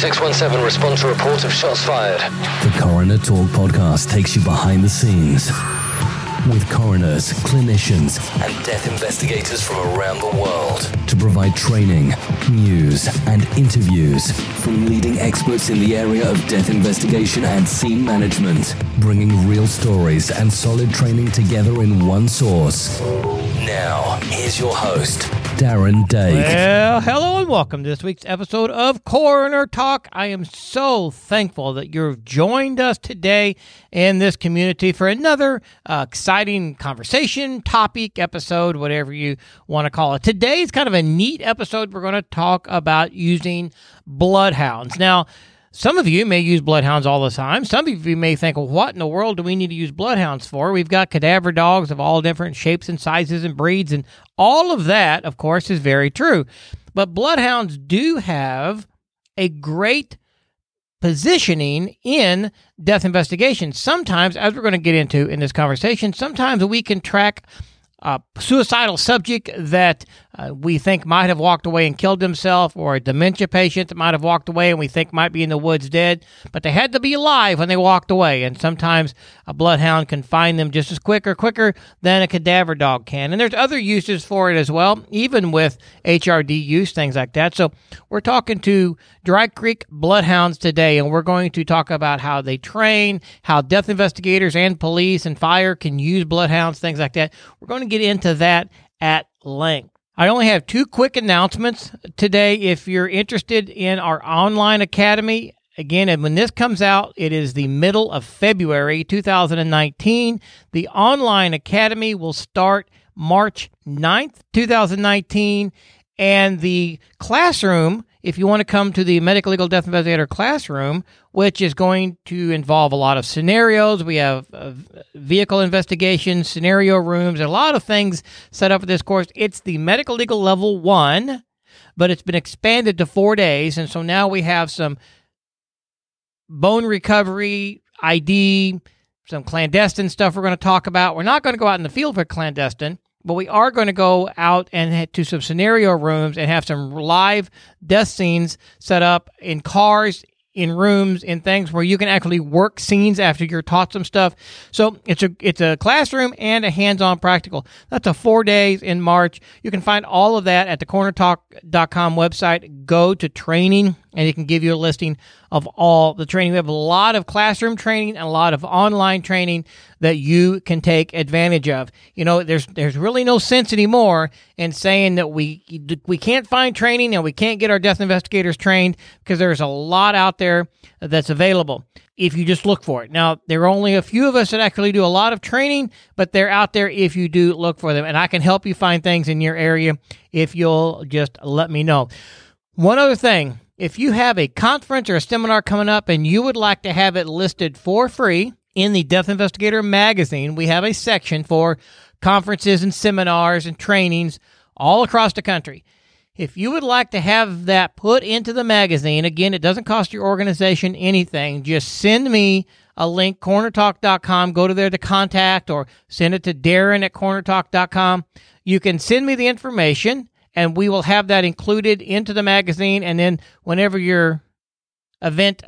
3617, respond to report of shots fired. The Coroner Talk podcast takes you behind the scenes with coroners, clinicians, and death investigators from around the world to provide training, news, and interviews from leading experts in the area of death investigation and scene management, bringing real stories and solid training together in one source. Now, here's your host, Darren Dake. Well, hello and welcome to this week's episode of Coroner Talk. I am so thankful that you've joined us today in this community for another uh, exciting conversation, topic, episode, whatever you want to call it. Today is kind of a neat episode. We're going to talk about using bloodhounds. Now, some of you may use bloodhounds all the time. Some of you may think, well, what in the world do we need to use bloodhounds for? We've got cadaver dogs of all different shapes and sizes and breeds, and all of that, of course, is very true. But bloodhounds do have a great positioning in death investigation. Sometimes, as we're going to get into in this conversation, sometimes we can track a suicidal subject that uh, we think might have walked away and killed himself, or a dementia patient that might have walked away and we think might be in the woods dead, but they had to be alive when they walked away. And sometimes a bloodhound can find them just as quick or quicker than a cadaver dog can. And there's other uses for it as well, even with HRD use, things like that. So we're talking to Dry Creek Bloodhounds today, and we're going to talk about how they train, how death investigators and police and fire can use bloodhounds, things like that. We're going to get into that at length. I only have two quick announcements today. If you're interested in our online academy, again, and when this comes out, it is the middle of February 2019. The online academy will start March 9th, 2019, and the classroom if you want to come to the medical legal death investigator classroom, which is going to involve a lot of scenarios, we have uh, vehicle investigations, scenario rooms, a lot of things set up for this course. It's the medical legal level one, but it's been expanded to four days. And so now we have some bone recovery, ID, some clandestine stuff we're going to talk about. We're not going to go out in the field for clandestine but we are going to go out and to some scenario rooms and have some live death scenes set up in cars in rooms in things where you can actually work scenes after you're taught some stuff. So it's a it's a classroom and a hands-on practical. That's a 4 days in March. You can find all of that at the coronertalk.com website. Go to training and it can give you a listing of all the training. We have a lot of classroom training and a lot of online training that you can take advantage of. You know, there's there's really no sense anymore in saying that we we can't find training and we can't get our death investigators trained because there's a lot out there that's available if you just look for it. Now, there are only a few of us that actually do a lot of training, but they're out there if you do look for them. And I can help you find things in your area if you'll just let me know. One other thing if you have a conference or a seminar coming up and you would like to have it listed for free in the Death Investigator magazine, we have a section for conferences and seminars and trainings all across the country. If you would like to have that put into the magazine, again, it doesn't cost your organization anything. Just send me a link, coronertalk.com. Go to there to contact or send it to Darren at coronertalk.com. You can send me the information and we will have that included into the magazine. And then whenever your event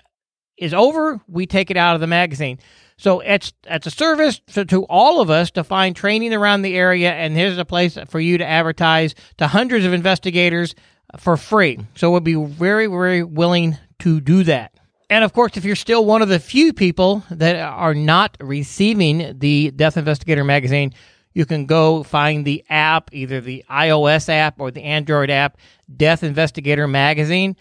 is over, we take it out of the magazine. So it's it's a service to, to all of us to find training around the area, and here's a place for you to advertise to hundreds of investigators for free. So we'll be very very willing to do that. And of course, if you're still one of the few people that are not receiving the Death Investigator magazine, you can go find the app, either the iOS app or the Android app, Death Investigator Magazine.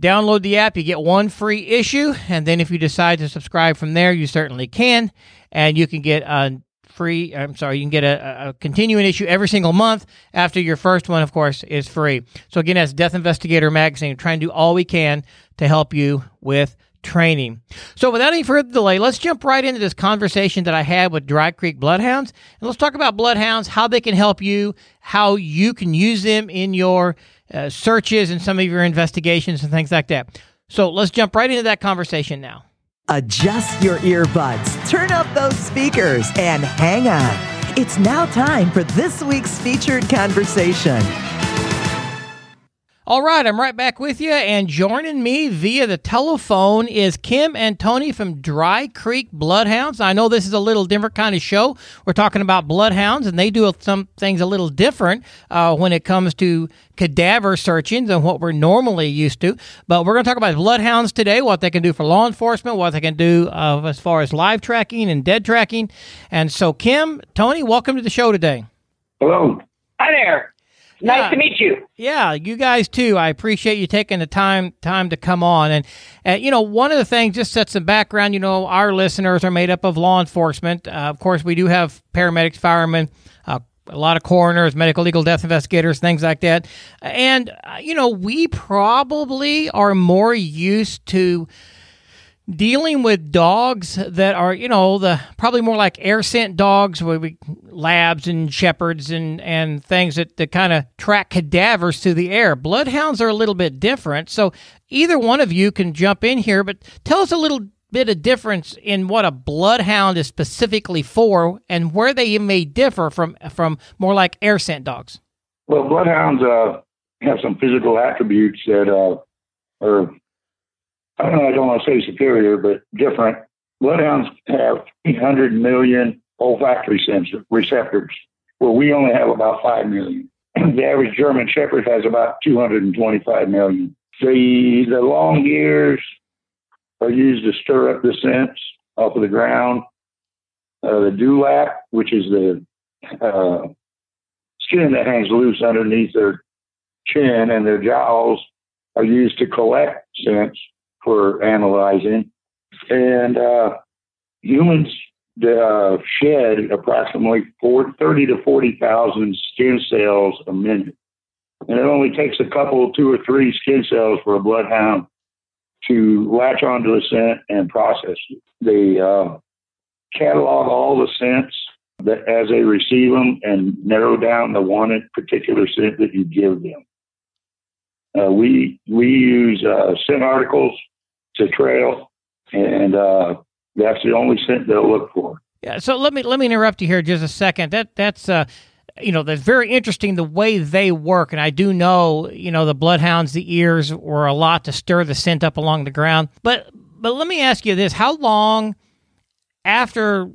Download the app, you get one free issue, and then if you decide to subscribe from there, you certainly can. And you can get a free, I'm sorry, you can get a, a continuing issue every single month after your first one, of course, is free. So again, that's Death Investigator Magazine. We're trying to do all we can to help you with training. So, without any further delay, let's jump right into this conversation that I had with Dry Creek Bloodhounds. And let's talk about bloodhounds, how they can help you, how you can use them in your uh, searches and some of your investigations and things like that. So, let's jump right into that conversation now. Adjust your earbuds, turn up those speakers, and hang on. It's now time for this week's featured conversation. All right, I'm right back with you, and joining me via the telephone is Kim and Tony from Dry Creek Bloodhounds. I know this is a little different kind of show. We're talking about bloodhounds, and they do some things a little different uh, when it comes to cadaver searching than what we're normally used to. But we're going to talk about bloodhounds today, what they can do for law enforcement, what they can do uh, as far as live tracking and dead tracking. And so, Kim, Tony, welcome to the show today. Hello. Hi there. Nice Yeah. to meet you. Yeah, you guys too. I appreciate you taking the time time to come on. And uh, you know, one of the things just sets some background. You know, our listeners are made up of law enforcement. Uh, of course, we do have paramedics, firemen. Uh, a lot of coroners, medical legal death investigators, things like that. And, uh, you know, we probably are more used to dealing with dogs that are, you know, the probably more like air scent dogs, where we labs and shepherds and and things that, that kind of track cadavers through the air. Bloodhounds are a little bit different. So either one of you can jump in here, but tell us a little bit of difference in what a bloodhound is specifically for and where they may differ from from more like air scent dogs. Well, bloodhounds uh, have some physical attributes that uh, are, I don't want to say superior, but different. Bloodhounds have 800 million olfactory sensor receptors, where we only have about 5 million. the average German Shepherd has about 225 million. The, the long ears are used to stir up the scents off of the ground. Uh, the dewlap, which is the uh, skin that hangs loose underneath their chin and their jowls are used to collect scents for analyzing. And uh, humans uh, shed approximately 4, 30 to 40,000 skin cells a minute. And it only takes a couple, two or three skin cells for a bloodhound to latch onto a scent and process it. They uh, catalog all the scents that as they receive them and narrow down the wanted particular scent that you give them. Uh, we we use uh, scent articles to trail, and uh, that's the only scent they'll look for. Yeah, so let me let me interrupt you here just a second. That that's uh you know, that's very interesting the way they work. And I do know, you know, the bloodhounds, the ears were a lot to stir the scent up along the ground. But but let me ask you this: How long after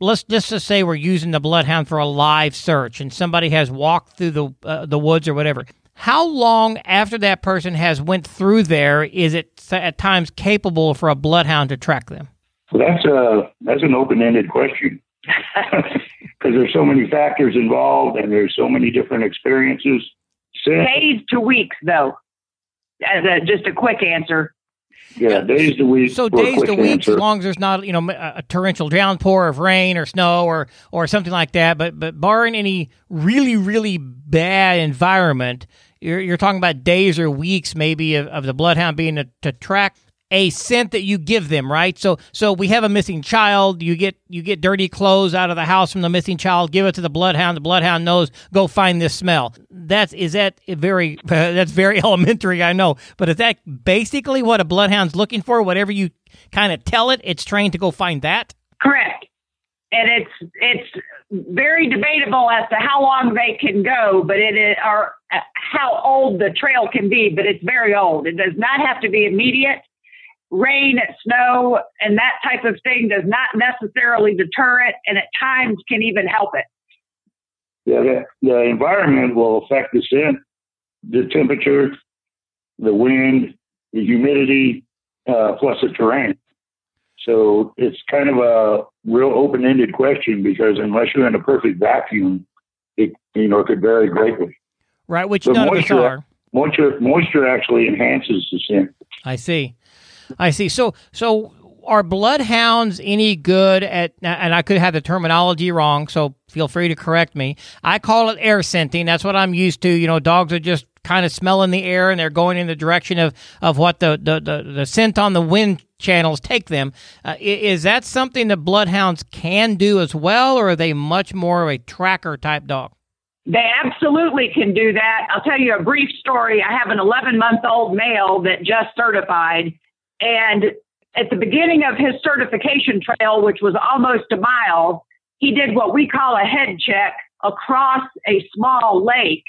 let's just to say we're using the bloodhound for a live search, and somebody has walked through the uh, the woods or whatever? How long after that person has went through there is it at times capable for a bloodhound to track them? So that's a that's an open ended question because there's so many factors involved and there's so many different experiences. Scent, Days to weeks, though. As a, just a quick answer. Yeah, days to weeks. So days to weeks, as long as there's not you know a torrential downpour of rain or snow or or something like that. But but barring any really really bad environment, you're you're talking about days or weeks maybe of, of the bloodhound being to track a scent that you give them, right? So so we have a missing child. You get you get dirty clothes out of the house from the missing child. Give it to the bloodhound. The bloodhound knows go find this smell. That's is that very that's very elementary, I know, but is that basically what a bloodhound's looking for? Whatever you kind of tell it, it's trained to go find that. Correct. And it's it's very debatable as to how long they can go, but it is or uh, how old the trail can be. But it's very old. It does not have to be immediate. Rain, and snow, and that type of thing does not necessarily deter it, and at times can even help it. Yeah, the, the environment will affect the scent, the temperature, the wind, the humidity, uh, plus the terrain. So it's kind of a real open-ended question because unless you're in a perfect vacuum, it you know it could vary greatly. Right, which The none of us moisture- are. Moisture moisture actually enhances the scent. I see. I see. So so are bloodhounds any good at and I could have the terminology wrong, so feel free to correct me. I call it air scenting. That's what I'm used to. You know, dogs are just kind of smelling the air and they're going in the direction of, of what the, the, the, the scent on the wind channels take them. Uh, is that something that bloodhounds can do as well, or are they much more of a tracker type dog? They absolutely can do that. I'll tell you a brief story. I have an 11 month old male that just certified, and at the beginning of his certification trail, which was almost a mile, he did what we call a head check across a small lake.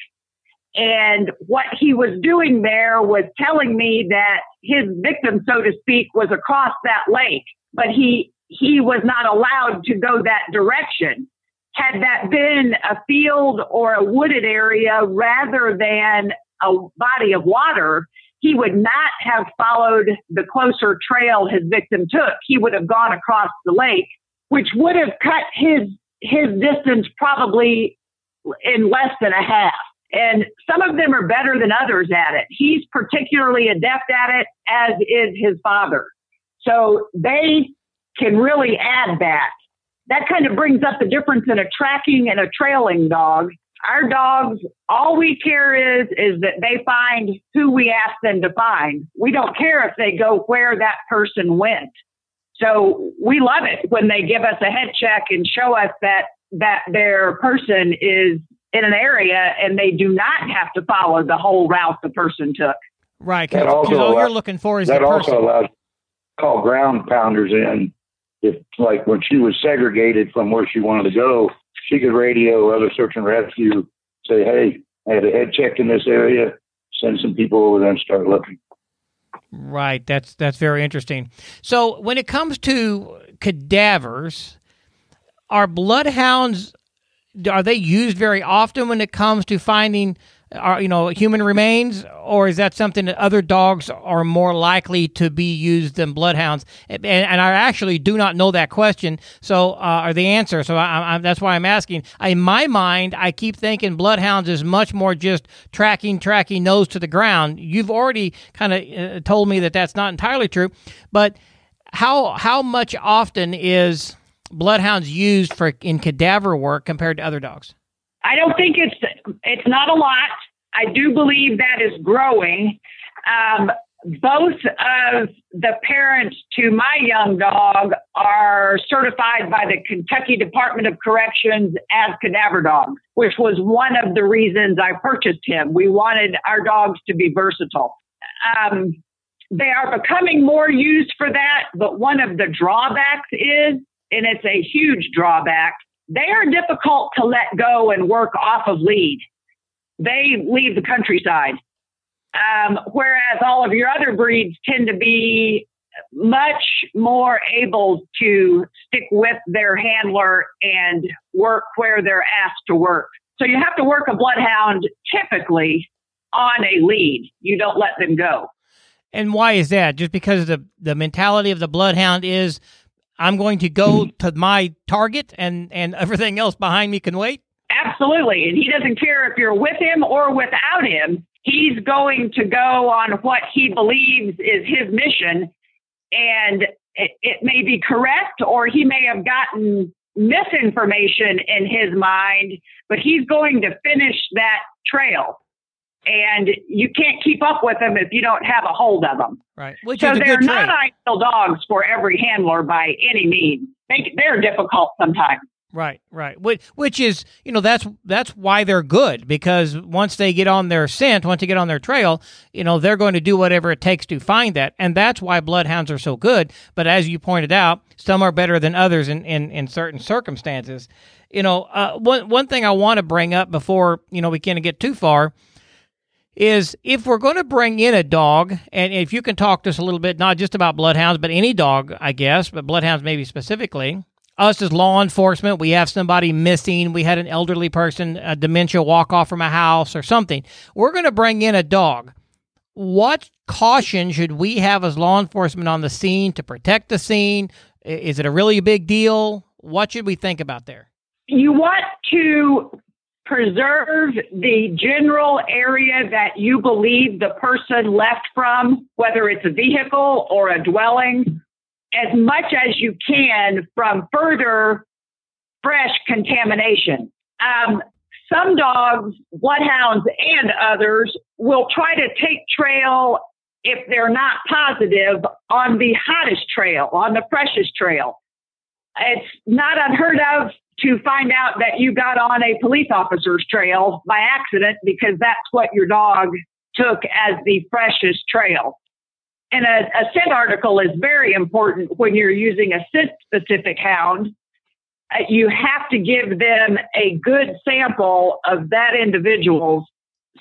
And what he was doing there was telling me that his victim, so to speak, was across that lake, but he, he was not allowed to go that direction. Had that been a field or a wooded area rather than a body of water, he would not have followed the closer trail his victim took. He would have gone across the lake, which would have cut his his distance probably in less than a half. And some of them are better than others at it. He's particularly adept at it, as is his father. So they can really add that. That kind of brings up the difference in a tracking and a trailing dog. Our dogs, all we care is, is that they find who we ask them to find. We don't care if they go where that person went. So we love it when they give us a head check and show us that, that their person is in an area and they do not have to follow the whole route the person took. Right. Because all allows, you're looking for is that the also allows call ground pounders in. If like when she was segregated from where she wanted to go, she could radio other search and rescue, say, "Hey, I had a head check in this area. Send some people over there and start looking." Right. That's that's very interesting. So when it comes to cadavers, are bloodhounds are they used very often when it comes to finding are you know human remains or is that something that other dogs are more likely to be used than bloodhounds? And, and i actually do not know that question so uh, or the answer so I, I, that's why i'm asking. In my mind i keep thinking bloodhounds is much more just tracking tracking nose to the ground. You've already kind of uh, told me that that's not entirely true but how how much often is bloodhounds used for in cadaver work compared to other dogs? I don't think it's it's not a lot. I do believe that is growing. Um, both of the parents to my young dog are certified by the Kentucky Department of Corrections as cadaver dogs, which was one of the reasons I purchased him. We wanted our dogs to be versatile. Um, they are becoming more used for that, but one of the drawbacks is and it's a huge drawback. They are difficult to let go and work off of lead. They leave the countryside. Um, whereas all of your other breeds tend to be much more able to stick with their handler and work where they're asked to work. So you have to work a bloodhound typically on a lead. You don't let them go. And why is that? Just because the the mentality of the bloodhound is I'm going to go mm-hmm. to my target and, and everything else behind me can wait? Absolutely. And he doesn't care if you're with him or without him. He's going to go on what he believes is his mission. And it, it may be correct or he may have gotten misinformation in his mind, but he's going to finish that trail and you can't keep up with them if you don't have a hold of them. Right. Which so they're not ideal dogs for every handler by any means. They, they're difficult sometimes. Right, right. Which, which is, you know, that's that's why they're good because once they get on their scent, once they get on their trail, you know, they're going to do whatever it takes to find that, and that's why bloodhounds are so good. But as you pointed out, some are better than others in in, in certain circumstances. You know, uh, one one thing I want to bring up before you know we can't get too far is if we're going to bring in a dog, and if you can talk to us a little bit, not just about bloodhounds, but any dog, I guess, but bloodhounds maybe specifically. Us as law enforcement, we have somebody missing, we had an elderly person, a dementia walk off from a house or something. We're going to bring in a dog. What caution should we have as law enforcement on the scene to protect the scene? Is it a really big deal? What should we think about there? You want to preserve the general area that you believe the person left from, whether it's a vehicle or a dwelling, as much as you can from further fresh contamination. Um, some dogs, bloodhounds, and others will try to take trail if they're not positive on the hottest trail, on the freshest trail. It's not unheard of to find out that you got on a police officer's trail by accident because that's what your dog took as the freshest trail. And a, a scent article is very important when you're using a scent specific hound. Uh, you have to give them a good sample of that individual's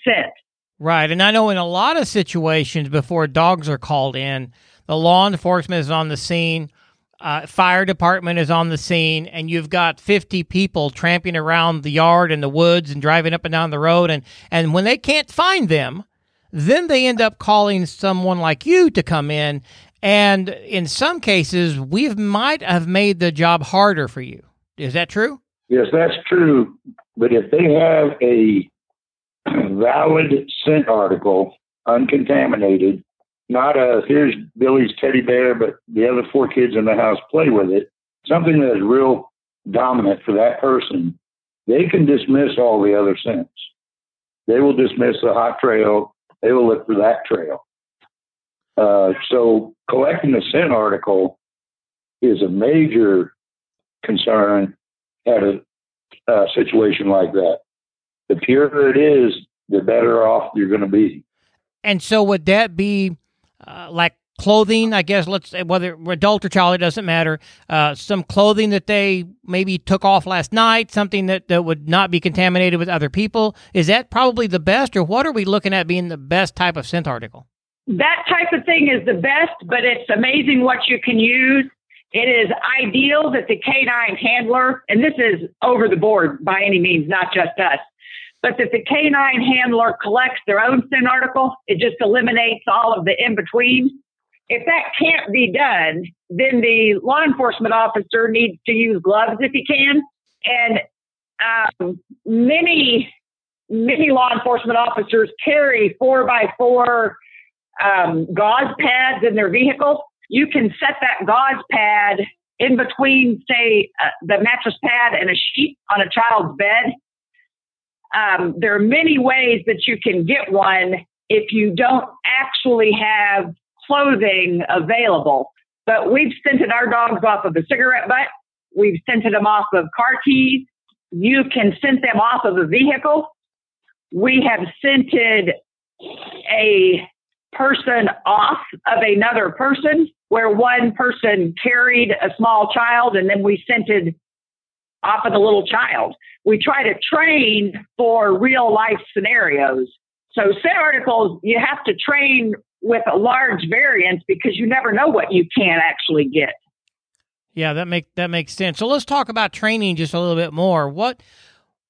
scent. Right. And I know in a lot of situations before dogs are called in, the law enforcement is on the scene, uh, fire department is on the scene, and you've got 50 people tramping around the yard and the woods and driving up and down the road. And, and when they can't find them, then they end up calling someone like you to come in. And in some cases, we might have made the job harder for you. Is that true? Yes, that's true. But if they have a valid scent article, uncontaminated, not a here's Billy's teddy bear, but the other four kids in the house play with it, something that is real dominant for that person, they can dismiss all the other scents. They will dismiss the hot trail. They will look for that trail. Uh, so collecting a scent article is a major concern at a, a situation like that. The purer it is, the better off you're going to be. And so, would that be uh, like clothing? I guess let's say whether adult or child, it doesn't matter. Uh, some clothing that they maybe took off last night, something that, that would not be contaminated with other people. Is that probably the best, or what are we looking at being the best type of scent article? That type of thing is the best, but it's amazing what you can use. It is ideal that the canine handler, and this is over the board by any means, not just us, but that the canine handler collects their own scent article. It just eliminates all of the in between. If that can't be done, then the law enforcement officer needs to use gloves if he can. And um, many, many law enforcement officers carry four by four um, gauze pads in their vehicle you can set that gauze pad in between, say, uh, the mattress pad and a sheet on a child's bed. Um, there are many ways that you can get one if you don't actually have clothing available. But we've scented our dogs off of a cigarette butt. We've scented them off of car keys. You can scent them off of a vehicle. We have scented a person off of another person, where one person carried a small child and then we scented off of the little child. We try to train for real life scenarios. So, set articles, you have to train with a large variance because you never know what you can actually get. Yeah, that make that makes sense. So let's talk about training just a little bit more. What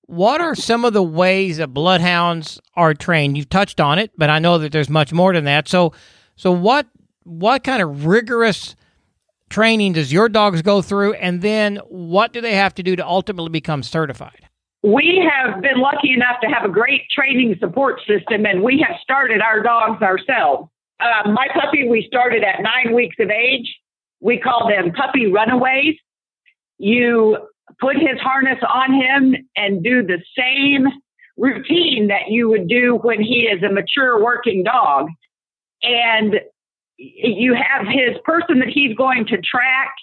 what are some of the ways that bloodhounds are trained? You've touched on it, but I know that there's much more than that. So, so what what kind of rigorous training does your dogs go through, and then what do they have to do to ultimately become certified? We have been lucky enough to have a great training support system, and we have started our dogs ourselves. Uh, my puppy, we started at nine weeks of age. We call them puppy runaways. You put his harness on him and do the same routine that you would do when he is a mature working dog. And you have his person that he's going to track.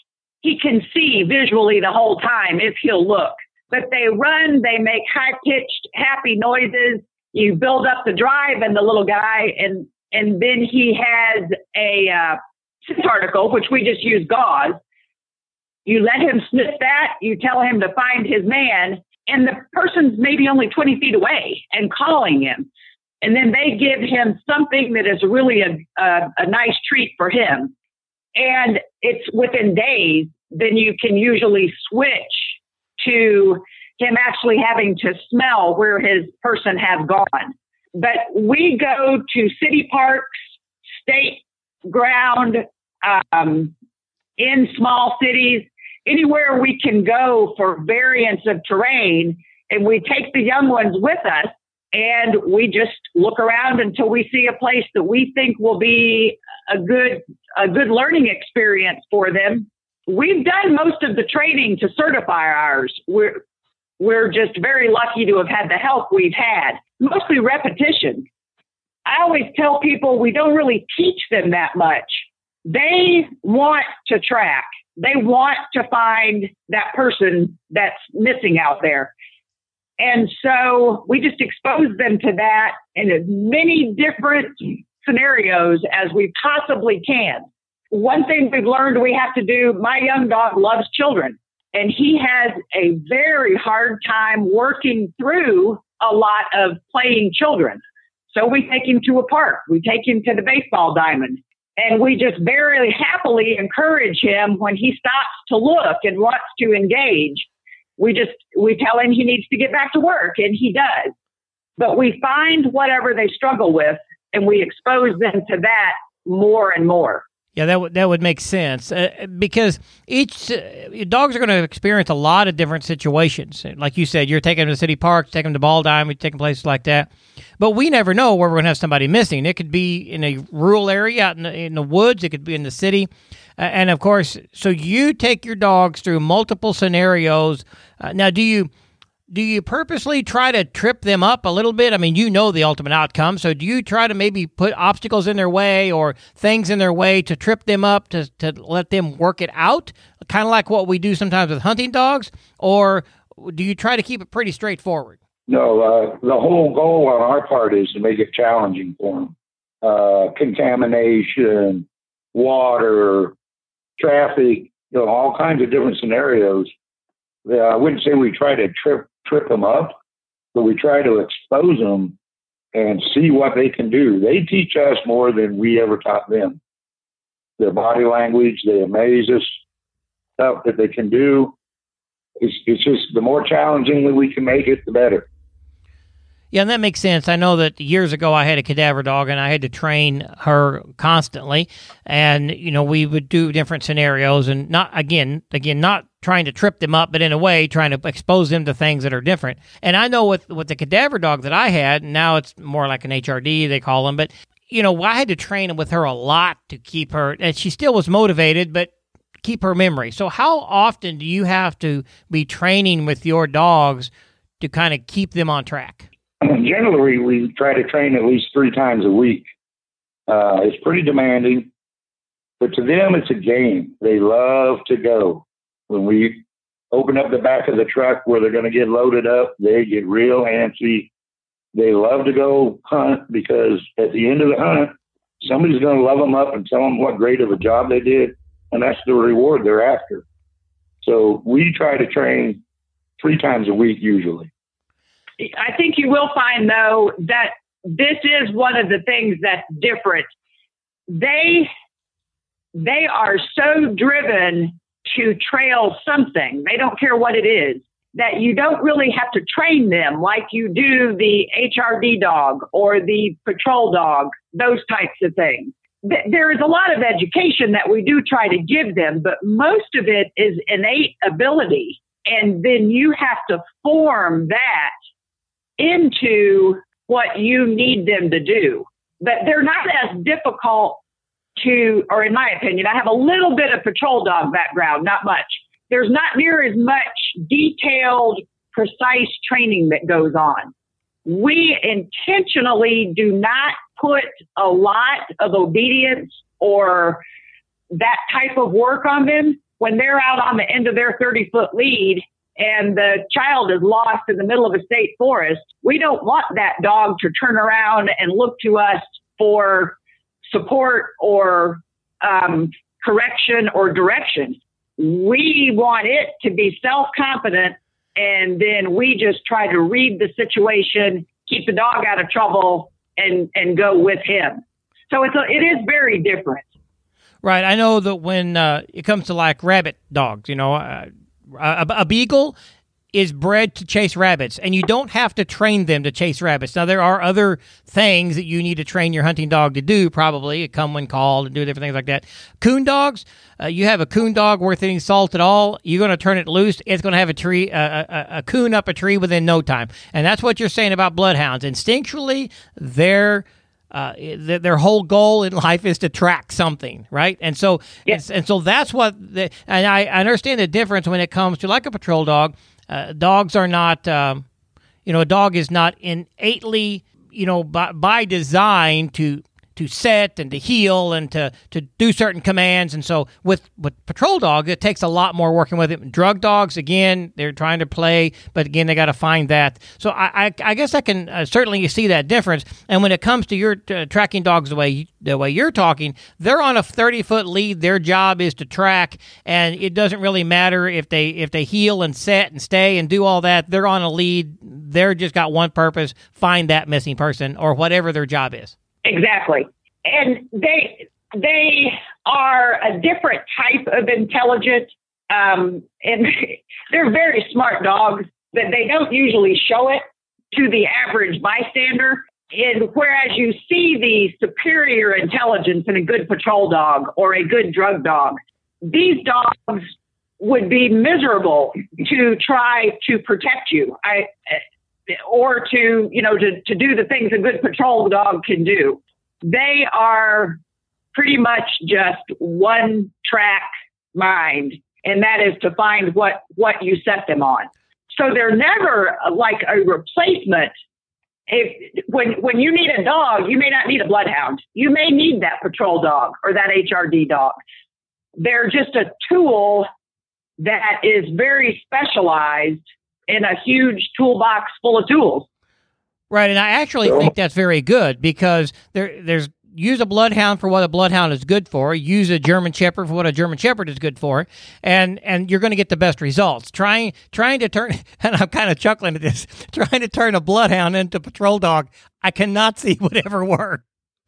He can see visually the whole time if he'll look. But they run, they make high pitched, happy noises. You build up the drive and the little guy, and and then he has a uh, article, which we just use gauze, you let him sniff that, you tell him to find his man, and the person's maybe only 20 feet away and calling him. And then they give him something that is really a, a, a nice treat for him. And it's within days, then you can usually switch to him actually having to smell where his person has gone. But we go to city parks, state ground, um, in small cities, anywhere we can go for variants of terrain. And we take the young ones with us and we just look around until we see a place that we think will be a good a good learning experience for them. We've done most of the training to certify ours. We're we're just very lucky to have had the help we've had. Mostly repetition. I always tell people we don't really teach them that much. They want to track they want to find that person that's missing out there. And so we just expose them to that in as many different scenarios as we possibly can. One thing we've learned we have to do, my young dog loves children and he has a very hard time working through a lot of playing children. So we take him to a park. We take him to the baseball diamond. And we just very happily encourage him when he stops to look and wants to engage. We just, we tell him he needs to get back to work and he does. But we find whatever they struggle with and we expose them to that more and more. Yeah, that would that would make sense uh, because each uh, dogs are going to experience a lot of different situations. Like you said, you're taking them to city parks, taking them to ball diamond, taking places like that. But we never know where we're going to have somebody missing. It could be in a rural area, out in the, in the woods. It could be in the city, uh, and of course, so you take your dogs through multiple scenarios. Uh, now, do you? Do you purposely try to trip them up a little bit? I mean, you know the ultimate outcome. So do you try to maybe put obstacles in their way or things in their way to trip them up to, to let them work it out? Kind of like what we do sometimes with hunting dogs? Or do you try to keep it pretty straightforward? No, uh, the whole goal on our part is to make it challenging for them. Uh, contamination, water, traffic, you know, all kinds of different scenarios. I wouldn't say we try to trip trip them up, but we try to expose them and see what they can do. They teach us more than we ever taught them. Their body language, they amaze us, stuff that they can do. It's, it's just the more challenging that we can make it, the better. Yeah, and that makes sense. I know that years ago I had a cadaver dog and I had to train her constantly. And, you know, we would do different scenarios and not, again, again, not trying to trip them up, but in a way trying to expose them to things that are different. And I know with, with the cadaver dog that I had, now it's more like an HRD, they call them, but, you know, I had to train with her a lot to keep her, and she still was motivated, but keep her memory. So, how often do you have to be training with your dogs to kind of keep them on track? generally we try to train at least three times a week. Uh, it's pretty demanding, but to them it's a game. They love to go. When we open up the back of the truck where they're going to get loaded up, they get real antsy. They love to go hunt because at the end of the hunt, somebody's going to love them up and tell them what great of a job they did, and that's the reward they're after. So we try to train three times a week usually. I think you will find though that this is one of the things that's different. They they are so driven to trail something. They don't care what it is. That you don't really have to train them like you do the HRD dog or the patrol dog, those types of things. There is a lot of education that we do try to give them, but most of it is innate ability. And then you have to form that into what you need them to do. But they're not as difficult to, or in my opinion, I have a little bit of patrol dog background, not much. There's not near as much detailed, precise training that goes on. We intentionally do not put a lot of obedience or that type of work on them when they're out on the end of their 30 foot lead and the child is lost in the middle of a state forest, we don't want that dog to turn around and look to us for support or um, correction or direction. We want it to be self confident, and then we just try to read the situation, keep the dog out of trouble, and and go with him. So it's a, it is very different. Right. I know that when uh, it comes to like rabbit dogs, you know, uh, a, a beagle is bred to chase rabbits, and you don't have to train them to chase rabbits. Now, there are other things that you need to train your hunting dog to do, probably come when called and do different things like that. Coon dogs, uh, you have a coon dog worth any salt at all, you're going to turn it loose. It's going to have a tree, uh, a, a coon up a tree within no time, and that's what you're saying about bloodhounds. Instinctually, they're uh, th- their whole goal in life is to track something, right? And so, yes. and, and, so that's what. The, and I, I, understand the difference when it comes to like a patrol dog. Uh, dogs are not, um, you know, a dog is not innately, you know, by, by design to to set and to heel and to, to do certain commands. And so with, with patrol dogs, it takes a lot more working with it. Drug dogs, again, they're trying to play, but again, they got to find that. So I, I, I guess I can uh, certainly see that difference. And when it comes to your uh, tracking dogs the way the way you're talking, they're on a 30 foot lead. Their job is to track, and it doesn't really matter if they if they heel and set and stay and do all that. They're on a lead they're just got one purpose: find that missing person or whatever their job is. Exactly. And they they are a different type of intelligent, um, and they're very smart dogs, but they don't usually show it to the average bystander. And whereas you see the superior intelligence in a good patrol dog or a good drug dog, these dogs would be miserable to try to protect you. I, or to, you know, to, to do the things a good patrol dog can do. They are pretty much just one track mind, and that is to find what, what you set them on. So they're never like a replacement. If when when you need a dog, you may not need a bloodhound. You may need that patrol dog or that HRD dog. They're just a tool that is very specialized in a huge toolbox full of tools. Right, and I actually think that's very good because there there's use a bloodhound for what a bloodhound is good for. Use a German Shepherd for what a German Shepherd is good for, and and you're going to get the best results. Trying trying to turn, and I'm kind of chuckling at this, trying to turn a bloodhound into a patrol dog. I cannot see would ever work.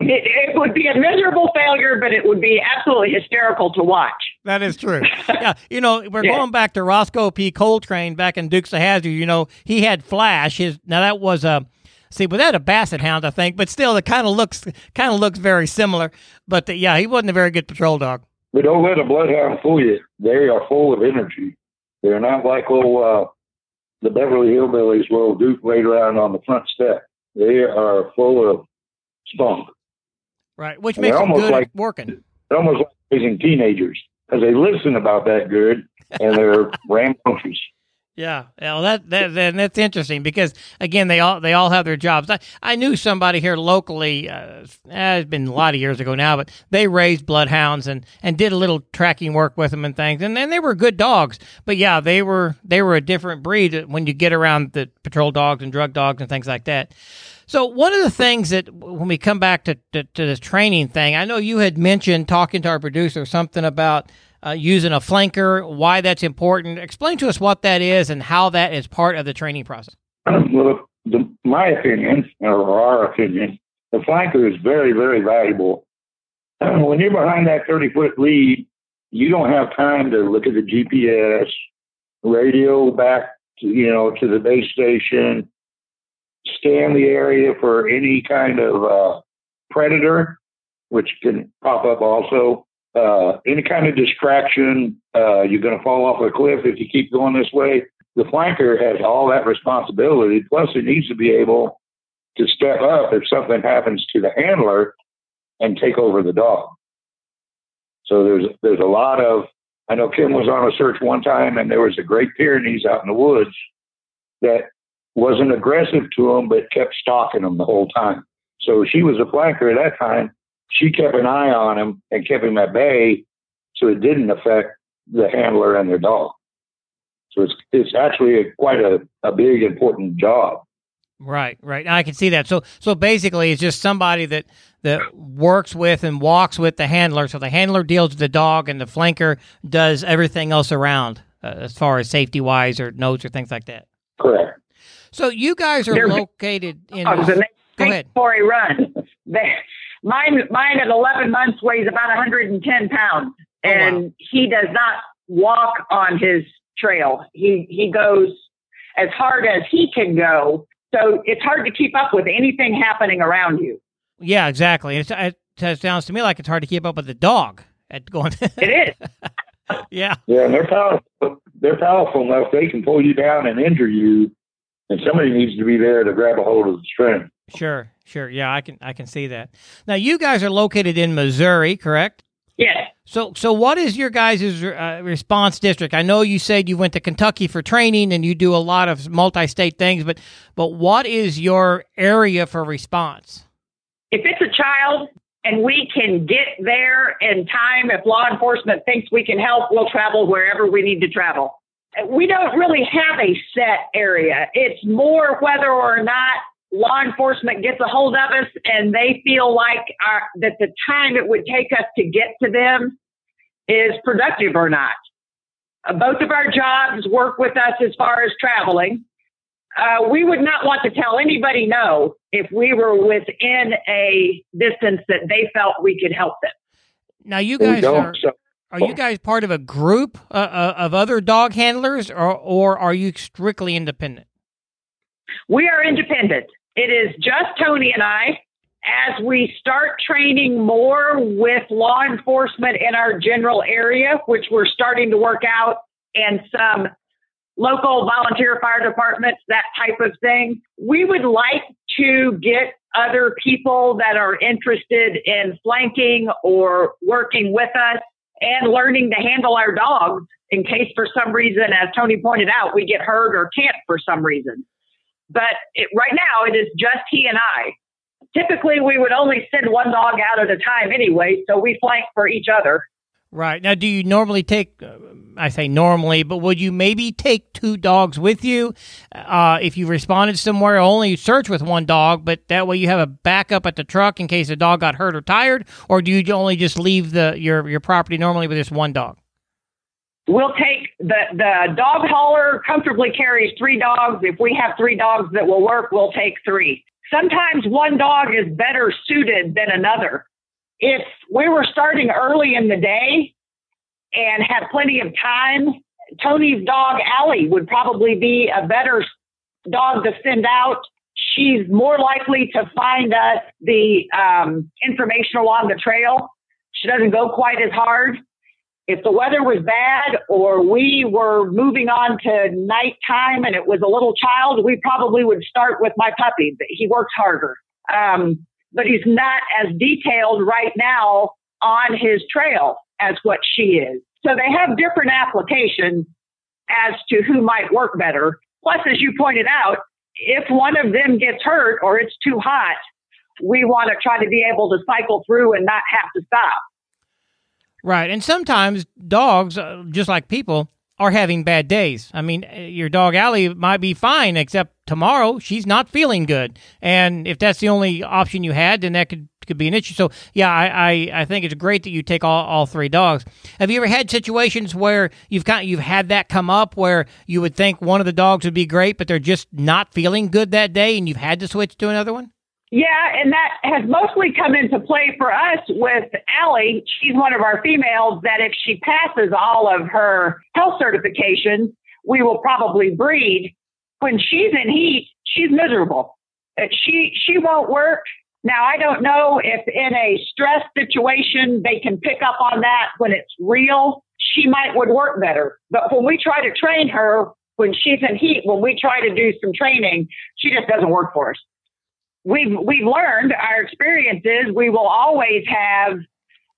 It, it, would be a miserable failure, but it would be absolutely hysterical to watch. That is true. yeah, you know, we're yeah. going back to Roscoe P. Coltrane back in Dukes of Hazzard. You know, he had Flash. His now that was a see without a Basset Hound, I think, but still, it kind of looks kind of looks very similar. But the, yeah, he wasn't a very good patrol dog. But don't let a bloodhound fool you. They are full of energy. They're not like old uh, the Beverly Hillbillies, will old Duke laid around on the front step. They are full of spunk. Right, which makes them good like, working. They're almost like raising teenagers because they listen about that good and they're rambunctious. Yeah, well, that that that's interesting because again, they all they all have their jobs. I, I knew somebody here locally. Uh, eh, it's been a lot of years ago now, but they raised bloodhounds and and did a little tracking work with them and things, and then they were good dogs. But yeah, they were they were a different breed when you get around the patrol dogs and drug dogs and things like that. So one of the things that when we come back to, to, to this training thing, I know you had mentioned talking to our producer something about uh, using a flanker, why that's important. Explain to us what that is and how that is part of the training process. Well, the, my opinion, or our opinion, the flanker is very, very valuable. When you're behind that 30 foot lead, you don't have time to look at the GPS, radio back to, you know, to the base station, scan the area for any kind of uh, predator, which can pop up also. Uh, any kind of distraction, uh, you're going to fall off a cliff if you keep going this way. The flanker has all that responsibility. Plus, it needs to be able to step up if something happens to the handler and take over the dog. So there's there's a lot of. I know Kim was on a search one time, and there was a Great Pyrenees out in the woods that wasn't aggressive to him, but kept stalking him the whole time. So she was a flanker at that time. She kept an eye on him and kept him at bay, so it didn't affect the handler and their dog. So it's it's actually a, quite a, a big important job. Right, right. I can see that. So so basically, it's just somebody that that works with and walks with the handler. So the handler deals with the dog, and the flanker does everything else around, uh, as far as safety wise or notes or things like that. Correct. So you guys are located in. Oh, go ahead. For a run, mine mine at 11 months weighs about 110 pounds, and oh, wow. he does not walk on his trail. He he goes as hard as he can go. So it's hard to keep up with anything happening around you. Yeah, exactly. It's, it, it sounds to me like it's hard to keep up with the dog at going. it is. yeah. Yeah, and they're powerful. They're powerful enough. They can pull you down and injure you and somebody needs to be there to grab a hold of the string. Sure, sure. Yeah, I can I can see that. Now, you guys are located in Missouri, correct? Yeah. So, so what is your guys' uh, response district? I know you said you went to Kentucky for training and you do a lot of multi-state things, but but what is your area for response? If it's a child and we can get there in time, if law enforcement thinks we can help, we'll travel wherever we need to travel we don't really have a set area. It's more whether or not law enforcement gets a hold of us and they feel like our, that the time it would take us to get to them is productive or not. Uh, both of our jobs work with us as far as traveling. Uh, we would not want to tell anybody no if we were within a distance that they felt we could help them. Now, you guys are. so- Are you guys part of a group uh, uh, of other dog handlers, or or are you strictly independent? We are independent. It is just Tony and I. As we start training more with law enforcement in our general area, which we're starting to work out, and some local volunteer fire departments, that type of thing, we would like to get other people that are interested in flanking or working with us and learning to handle our dogs in case for some reason, as Tony pointed out, we get hurt or can't for some reason. But it, right now, it is just he and I. Typically, we would only send one dog out at a time anyway, so we flank for each other. Right now, do you normally take? Uh, I say normally, but would you maybe take two dogs with you uh, if you responded somewhere? Only search with one dog, but that way you have a backup at the truck in case the dog got hurt or tired. Or do you only just leave the your your property normally with just one dog? We'll take the, the dog hauler comfortably carries three dogs. If we have three dogs that will work, we'll take three. Sometimes one dog is better suited than another. If we were starting early in the day and had plenty of time, Tony's dog, Allie, would probably be a better dog to send out. She's more likely to find us the um, information along the trail. She doesn't go quite as hard if the weather was bad or we were moving on to nighttime and it was a little child, we probably would start with my puppy. He works harder. Um, but he's not as detailed right now on his trail as what she is. So they have different applications as to who might work better. Plus, as you pointed out, if one of them gets hurt or it's too hot, we want to try to be able to cycle through and not have to stop. Right, and sometimes dogs, uh, just like people, are having bad days. I mean, uh, your dog Allie might be fine, except tomorrow she's not feeling good, and if that's the only option you had, then that could could be an issue. So, yeah, I I, I think it's great that you take all, all three dogs. Have you ever had situations where you've got you've had that come up where you would think one of the dogs would be great, but they're just not feeling good that day, and you've had to switch to another one? Yeah, and that has mostly come into play for us with Allie. She's one of our females that if she passes all of her health certifications, we will probably breed. When she's in heat, she's miserable. Uh, She she won't work. Now I don't know if in a stress situation they can pick up on that when it's real. She might would work better. But when we try to train her, when she's in heat, when we try to do some training, she just doesn't work for us we've we've learned our experiences. We will always have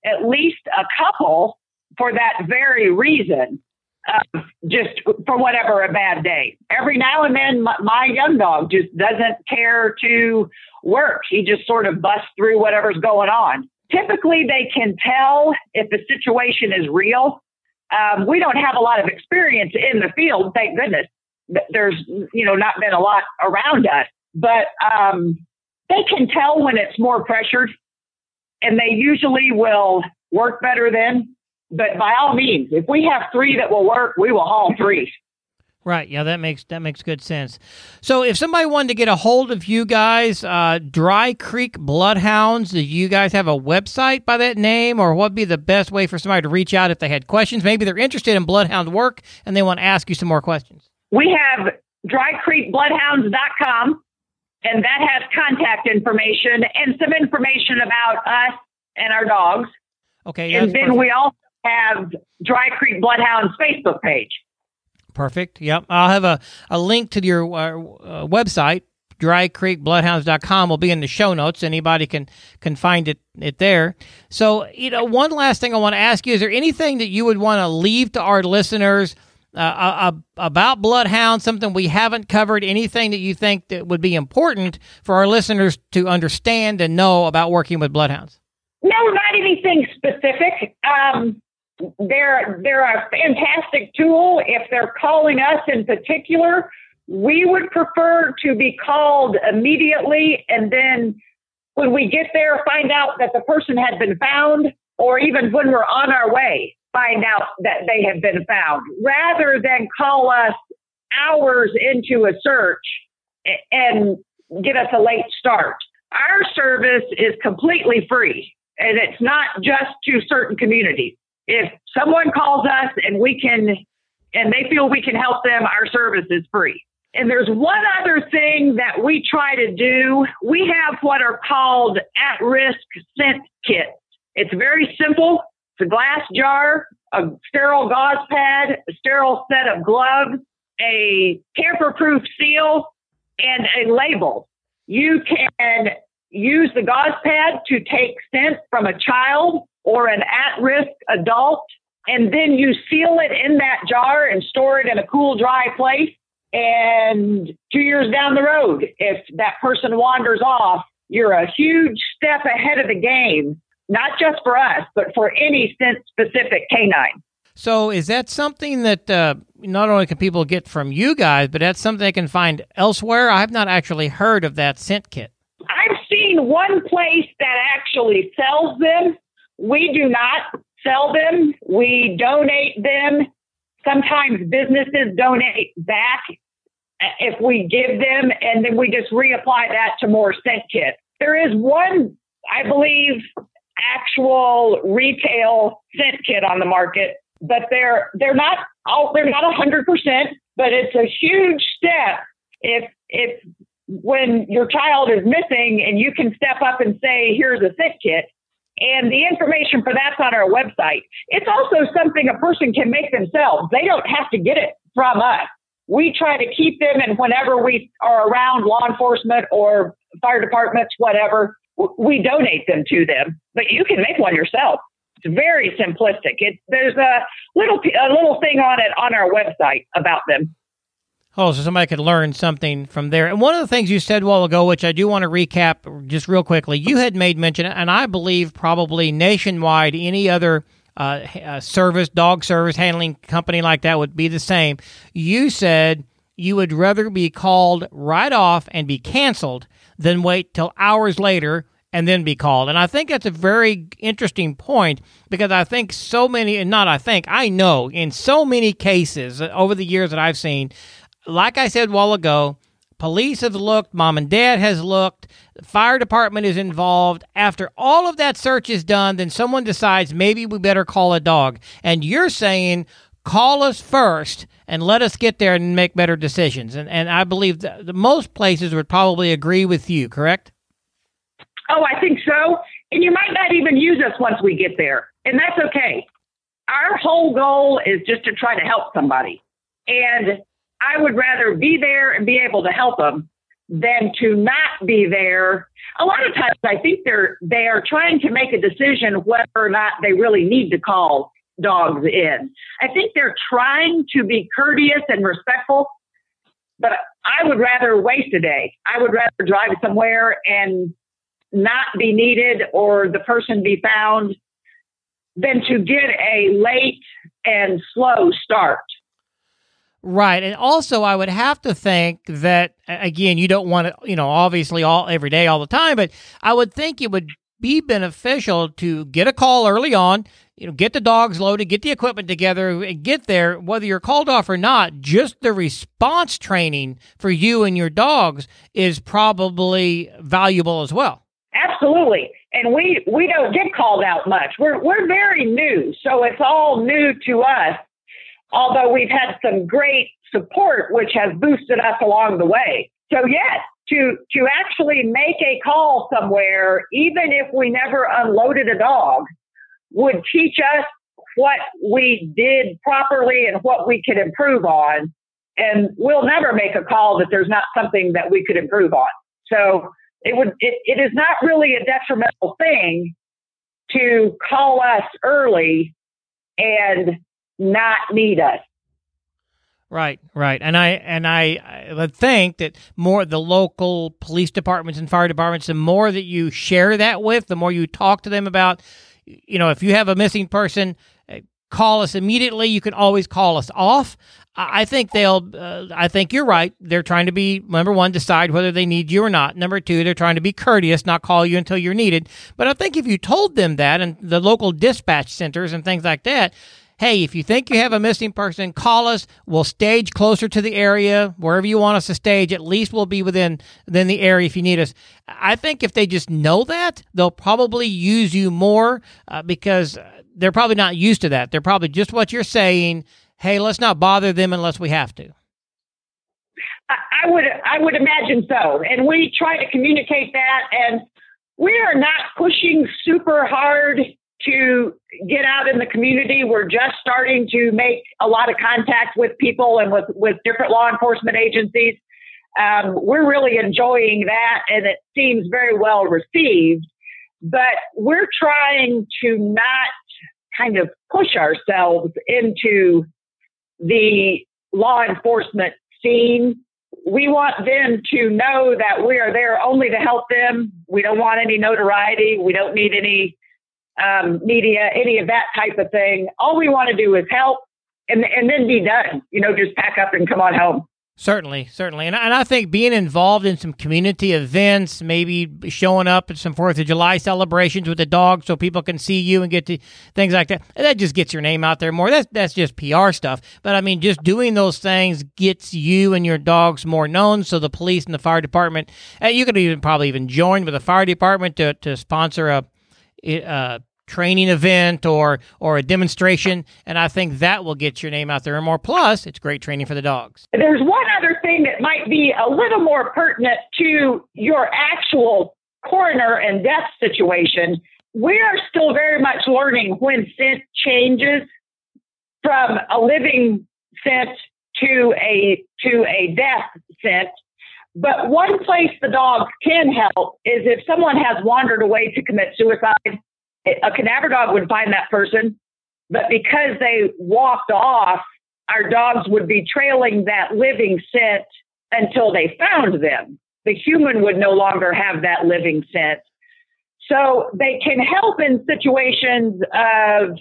at least a couple for that very reason uh, just for whatever a bad day. Every now and then my, my young dog just doesn't care to work. He just sort of busts through whatever's going on. Typically they can tell if the situation is real. Um, we don't have a lot of experience in the field thank goodness. There's you know not been a lot around us but um, they can tell when it's more pressured and they usually will work better then. But by all means, if we have three that will work, we will haul three. Right. Yeah, that makes that makes good sense. So, if somebody wanted to get a hold of you guys, uh, Dry Creek Bloodhounds, do you guys have a website by that name, or what'd be the best way for somebody to reach out if they had questions? Maybe they're interested in bloodhound work and they want to ask you some more questions. We have drycreekbloodhounds.com, and that has contact information and some information about us and our dogs. Okay. And then perfect. we also have Dry Creek Bloodhounds Facebook page. Perfect. Yep. I'll have a, a link to your uh, uh, website, drycreekbloodhounds.com will be in the show notes. Anybody can can find it it there. So, you know, one last thing I want to ask you, is there anything that you would want to leave to our listeners about bloodhounds, something we haven't covered, anything that you think that would be important for our listeners to understand and know about working with bloodhounds? No, not anything specific. Um, they're they're a fantastic tool. If they're calling us in particular, we would prefer to be called immediately, and then when we get there, find out that the person had been found, or even when we're on our way, find out that they have been found, rather than call us hours into a search and get us a late start. Our service is completely free and it's not just to certain communities. If someone calls us and we can, and they feel we can help them, our service is free. And there's one other thing that we try to do. We have what are called at risk scent kits. It's very simple. It's a glass jar, a sterile gauze pad, a sterile set of gloves, a tamper proof seal, and a label. You can use the gauze pad to take scent from a child or an at risk adult, and then you seal it in that jar and store it in a cool, dry place. And two years down the road, if that person wanders off, you're a huge step ahead of the game, not just for us, but for any scent specific canine. So, is that something that uh, not only can people get from you guys, but that's something they can find elsewhere? I've not actually heard of that scent kit. I've seen one place that actually sells them. We do not sell them. We donate them. Sometimes businesses donate back if we give them, and then we just reapply that to more scent kits. There is one, I believe, actual retail scent kit on the market, but they're they're not all they're not hundred percent, but it's a huge step if if when your child is missing and you can step up and say, here's a scent kit. And the information for that's on our website. It's also something a person can make themselves. They don't have to get it from us. We try to keep them, and whenever we are around law enforcement or fire departments, whatever, we donate them to them. But you can make one yourself. It's very simplistic. It, there's a little a little thing on it on our website about them. Oh, so somebody could learn something from there. And one of the things you said a while ago, which I do want to recap just real quickly, you had made mention, and I believe probably nationwide, any other uh, uh, service, dog service handling company like that would be the same. You said you would rather be called right off and be canceled than wait till hours later and then be called. And I think that's a very interesting point because I think so many, and not I think, I know in so many cases over the years that I've seen, like I said a while ago, police have looked, mom and dad has looked, fire department is involved. After all of that search is done, then someone decides maybe we better call a dog. And you're saying call us first and let us get there and make better decisions. And and I believe that most places would probably agree with you, correct? Oh, I think so. And you might not even use us once we get there. And that's okay. Our whole goal is just to try to help somebody. And I would rather be there and be able to help them than to not be there. A lot of times I think they're they are trying to make a decision whether or not they really need to call dogs in. I think they're trying to be courteous and respectful, but I would rather waste a day. I would rather drive somewhere and not be needed or the person be found than to get a late and slow start. Right. And also I would have to think that again, you don't want to, you know, obviously all every day all the time, but I would think it would be beneficial to get a call early on, you know, get the dogs loaded, get the equipment together, and get there whether you're called off or not. Just the response training for you and your dogs is probably valuable as well. Absolutely. And we we don't get called out much. We're we're very new, so it's all new to us although we've had some great support, which has boosted us along the way. So yes, to to actually make a call somewhere, even if we never unloaded a dog, would teach us what we did properly and what we could improve on. And we'll never make a call that there's not something that we could improve on. So it would it, it is not really a detrimental thing to call us early and not need us. Right, right, and I and I, I think that more the local police departments and fire departments, the more that you share that with, the more you talk to them about, you know, if you have a missing person, eh, call us immediately. You can always call us off. I think they'll. Uh, I think you're right. They're trying to be number one, decide whether they need you or not. Number two, they're trying to be courteous, not call you until you're needed. But I think if you told them that, and the local dispatch centers and things like that, hey, if you think you have a missing person, call us. We'll stage closer to the area, wherever you want us to stage. At least we'll be within within the area if you need us. I think if they just know that, they'll probably use you more uh, because they're probably not used to that. They're probably just what you're saying. Hey, let's not bother them unless we have to. I would I would imagine so, and we try to communicate that, and we are not pushing super hard to get out in the community. We're just starting to make a lot of contact with people and with with different law enforcement agencies. Um, we're really enjoying that, and it seems very well received. But we're trying to not kind of push ourselves into the law enforcement scene we want them to know that we are there only to help them. We don't want any notoriety. We don't need any um, media, any of that type of thing. All we want to do is help and, and then be done. You know, just pack up and come on home. Certainly, certainly. And, and I think being involved in some community events, maybe showing up at some 4th of July celebrations with the dog so people can see you and get to things like that, that just gets your name out there more. That's, that's just PR stuff. But I mean, just doing those things gets you and your dogs more known. So the police and the fire department, you could even probably even join with the fire department to, to sponsor a, a training event or or a demonstration and i think that will get your name out there and more. Plus it's great training for the dogs. There's one other thing that might be a little more pertinent to your actual coroner and death situation. We are still very much learning when scent changes from a living scent to a to a death scent. But one place the dogs can help is if someone has wandered away to commit suicide a cadaver dog would find that person, but because they walked off, our dogs would be trailing that living scent until they found them. The human would no longer have that living scent. So they can help in situations of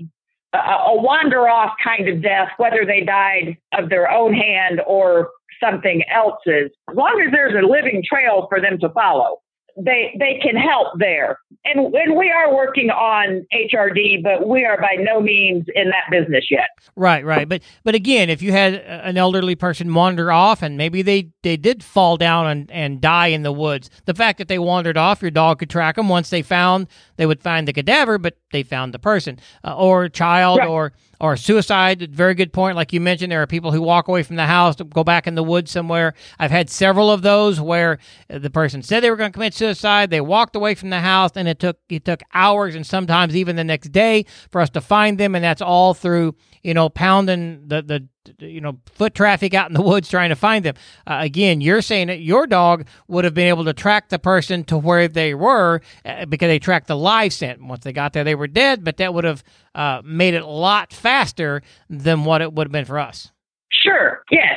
a, wander off kind of death, whether they died of their own hand or something else's, as long as there's a living trail for them to follow they they can help there. And and we are working on HRD, but we are by no means in that business yet. Right, right. But but again, if you had an elderly person wander off and maybe they they did fall down and, and die in the woods, the fact that they wandered off, your dog could track them. Once they found, they would find the cadaver, but they found the person uh, or child right. or or suicide. Very good point. Like you mentioned, there are people who walk away from the house to go back in the woods somewhere. I've had several of those where the person said they were going to commit suicide. They walked away from the house, and it took it took hours and sometimes even the next day for us to find them. And that's all through you know pounding the the you know foot traffic out in the woods trying to find them. Uh, again, you're saying that your dog would have been able to track the person to where they were uh, because they tracked the live scent. Once they got there, they were dead, but that would have uh, made it a lot faster than what it would have been for us. Sure. Yes.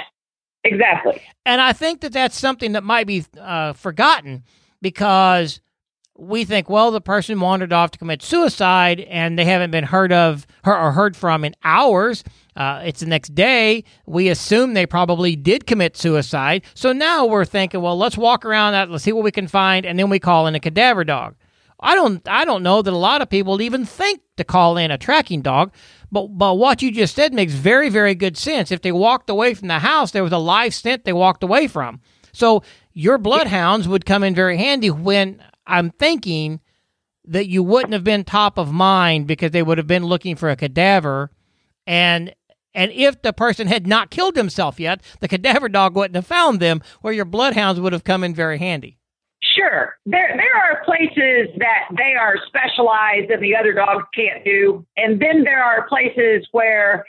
Exactly. And I think that that's something that might be uh, forgotten because we think, well, the person wandered off to commit suicide and they haven't been heard of or heard from in hours. Uh, it's the next day. We assume they probably did commit suicide. So now we're thinking, well, let's walk around that, let's see what we can find, and then we call in a cadaver dog. I don't I don't know that a lot of people even think to call in a tracking dog, but but what you just said makes very very good sense. If they walked away from the house, there was a live scent they walked away from. So your bloodhounds would come in very handy when I'm thinking that you wouldn't have been top of mind because they would have been looking for a cadaver and and if the person had not killed himself yet, the cadaver dog wouldn't have found them, where your bloodhounds would have come in very handy. Sure. There there are places that they are specialized and the other dogs can't do. And then there are places where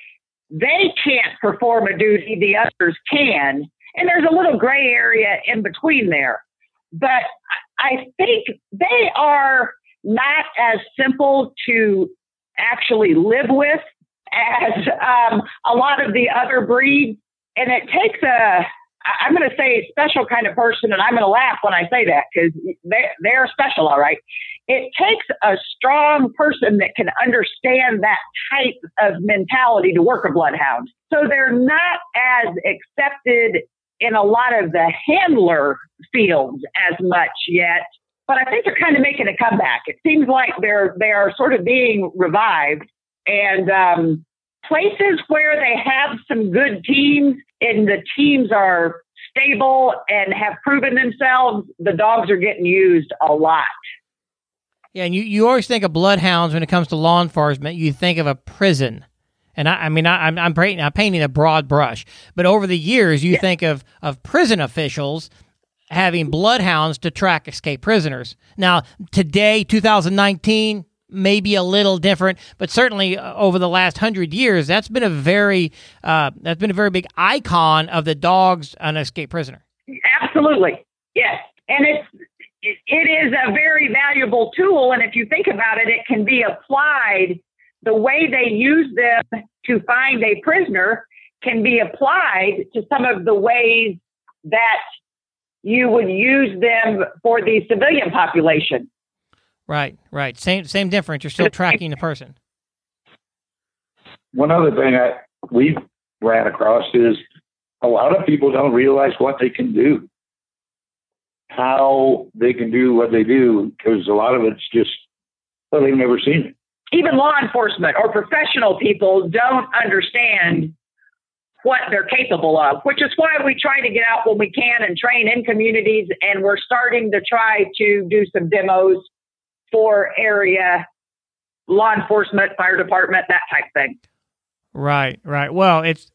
they can't perform a duty, the others can. And there's a little gray area in between there. But I think they are not as simple to actually live with as um, a lot of the other breeds. And it takes a, I'm going to say special kind of person, and I'm going to laugh when I say that because they, they're special, all right. It takes a strong person that can understand that type of mentality to work a bloodhound. So they're not as accepted in a lot of the handler fields as much yet. But I think they're kind of making a comeback. It seems like they're they are sort of being revived, and um, places where they have some good teams and the teams are stable and have proven themselves, the dogs are getting used a lot. Yeah, and you, you always think of bloodhounds when it comes to law enforcement. You think of a prison. And I, I mean, I, I'm, I'm, painting, I'm painting a broad brush. But over the years, you yeah. think of, of prison officials having bloodhounds to track escaped prisoners. Now, today, 2019, maybe a little different, but certainly uh, over the last hundred years, that's been a very uh, that's been a very big icon of the dogs an escaped prisoner. Absolutely, yes, and it's it is a very valuable tool, and if you think about it, it can be applied. The way they use them to find a prisoner can be applied to some of the ways that you would use them for the civilian population. Right, right. Same same difference. You're still tracking the person. One other thing I we ran across is a lot of people don't realize what they can do, how they can do what they do, because a lot of it's just well, they've never seen it. Even law enforcement or professional people don't understand what they're capable of, which is why we try to get out when we can and train in communities. And we're starting to try to do some demos for area law enforcement, fire department, that type thing. Right, right. Well, it's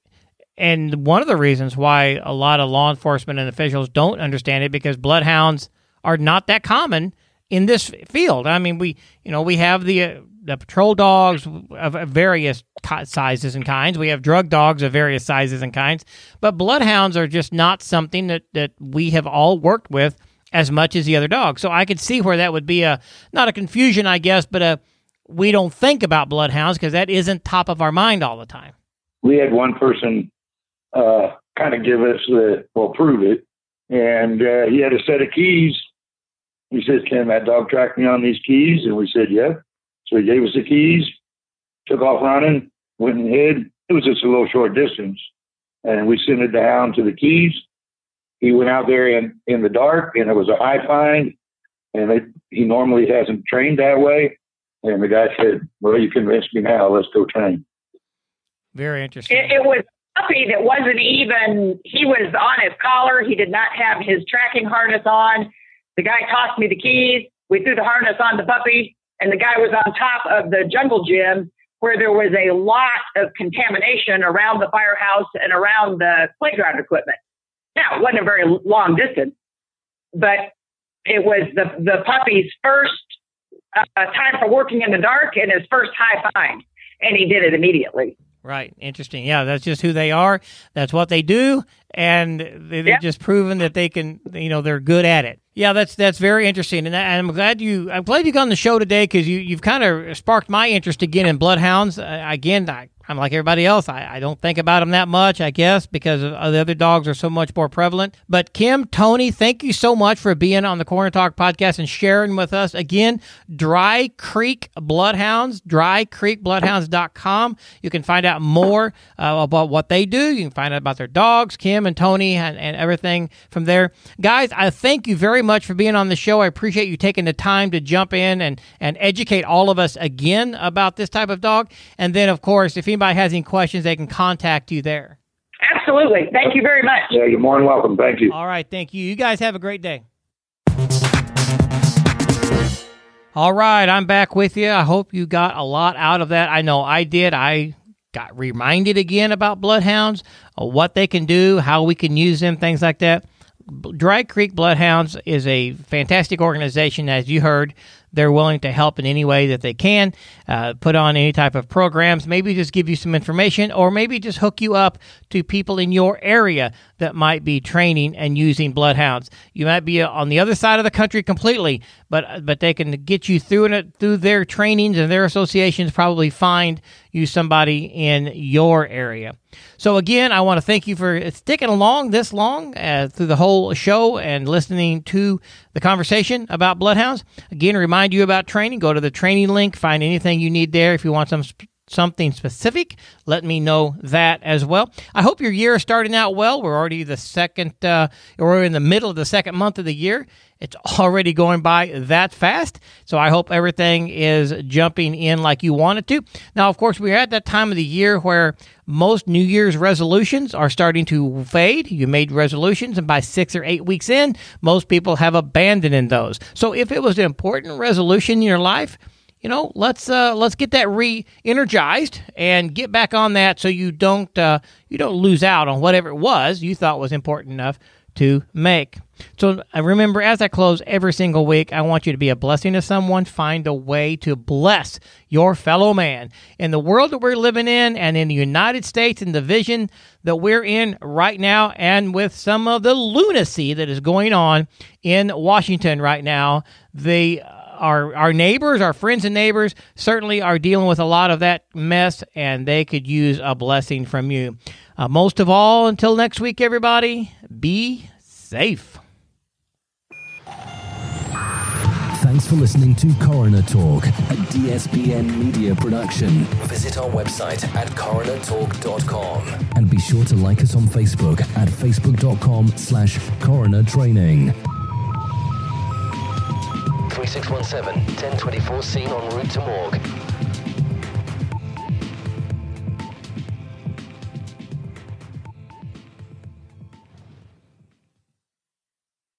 and one of the reasons why a lot of law enforcement and officials don't understand it because bloodhounds are not that common in this field. I mean, we you know we have the uh, the patrol dogs of various sizes and kinds. We have drug dogs of various sizes and kinds, but bloodhounds are just not something that that we have all worked with as much as the other dogs. So I could see where that would be a not a confusion, I guess, but a we don't think about bloodhounds because that isn't top of our mind all the time. We had one person uh, kind of give us the well prove it, and uh, he had a set of keys he says, Can that dog track me on these keys? And we said, Yeah. So he gave us the keys, took off running, went and hid. It was just a little short distance. And we sent it down to the keys. He went out there in, in the dark and it was a high find. And it, he normally hasn't trained that way. And the guy said, Well, you convinced me now. Let's go train. Very interesting. It, it was puppy that wasn't even, he was on his collar. He did not have his tracking harness on. The guy tossed me the keys. We threw the harness on the puppy, and the guy was on top of the jungle gym where there was a lot of contamination around the firehouse and around the playground equipment. Now, it wasn't a very long distance, but it was the, the puppy's first uh, time for working in the dark and his first high find, and he did it immediately. Right. Interesting. Yeah, that's just who they are. That's what they do, and they, have yep. just proven that they can. You know, they're good at it. Yeah, that's that's very interesting, and, I, am glad you I'm glad you got on the show today because you you've kind of sparked my interest again in bloodhounds. Uh, again, I, I'm like everybody else. I, I don't think about them that much, I guess, because the other dogs are so much more prevalent. But Kim, Tony, thank you so much for being on the Coroner Talk podcast and sharing with us. Again, Dry Creek Bloodhounds, drycreekbloodhounds.com. You can find out more uh, about what they do. You can find out about their dogs, Kim and Tony, and, and everything from there. Guys, I thank you very much for being on the show. I appreciate you taking the time to jump in and, and educate all of us again about this type of dog. And then, of course, if you anybody has any questions, they can contact you there. Absolutely. Thank you very much. Yeah, you're more than welcome. Thank you. All right. Thank you. You guys have a great day. All right. I'm back with you. I hope you got a lot out of that. I know I did. I got reminded again about bloodhounds, uh, what they can do, how we can use them, things like that. Dry Creek Bloodhounds is a fantastic organization, as you heard. They're willing to help in any way that they can, uh, put on any type of programs, maybe just give you some information, or maybe just hook you up to people in your area that might be training and using bloodhounds. You might be on the other side of the country completely, but but they can get you through it through their trainings and their associations. Probably find you somebody in your area. So again, I want to thank you for sticking along this long uh, through the whole show and listening to the conversation about bloodhounds. Again, remind you about training. Go to the training link, find anything you need there. If you want some something specific, let me know that as well. I hope your year is starting out well. We're already the second, uh, we're in the middle of the second month of the year. It's already going by that fast. So I hope everything is jumping in like you want it to. Now, of course, we're at that time of the year where most New Year's resolutions are starting to fade. You made resolutions, and by six or eight weeks in, most people have abandoned those. So if it was an important resolution in your life, you know, let's uh, let's get that re-energized and get back on that, so you don't uh, you don't lose out on whatever it was you thought was important enough to make. So I remember as I close every single week, I want you to be a blessing to someone. Find a way to bless your fellow man. In the world that we're living in and in the United States and the vision that we're in right now, and with some of the lunacy that is going on in Washington right now, the our our neighbors, our friends and neighbors, certainly are dealing with a lot of that mess, and they could use a blessing from you. Uh, most of all, until next week, everybody, be safe. Thanks for listening to Coroner Talk, a DSPN media production. Visit our website at coronertalk.com. And be sure to like us on Facebook at facebook.com slash coroner training. 3617 1024 scene en route to morgue.